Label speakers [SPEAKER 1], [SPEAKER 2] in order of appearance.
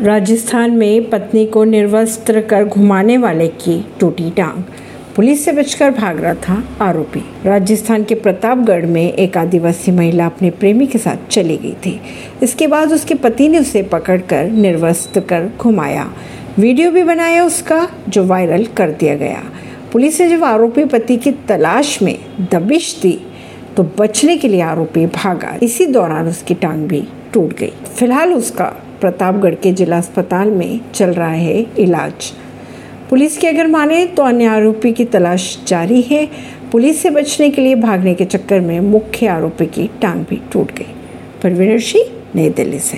[SPEAKER 1] राजस्थान में पत्नी को निर्वस्त्र कर घुमाने वाले की टूटी टांग। पुलिस से बचकर भाग रहा था आरोपी। राजस्थान के प्रतापगढ़ में एक आदिवासी महिला अपने प्रेमी के साथ चली गई थी। इसके बाद उसके पति ने उसे पकड़कर निर्वस्त्र कर घुमाया। वीडियो भी बनाया उसका, जो वायरल कर दिया गया। पुलिस ने जब आरोपी पति की तलाश में दबिश दी तो बचने के लिए आरोपी भागा। इसी दौरान उसकी टांग भी टूट गई। फ़िलहाल उसका प्रतापगढ़ के जिला अस्पताल में चल रहा है इलाज। पुलिस की अगर माने तो अन्य आरोपी की तलाश जारी है। पुलिस से बचने के लिए भागने के चक्कर में मुख्य आरोपी की टांग भी टूट गई। परवीन सिंह नई दिल्ली से।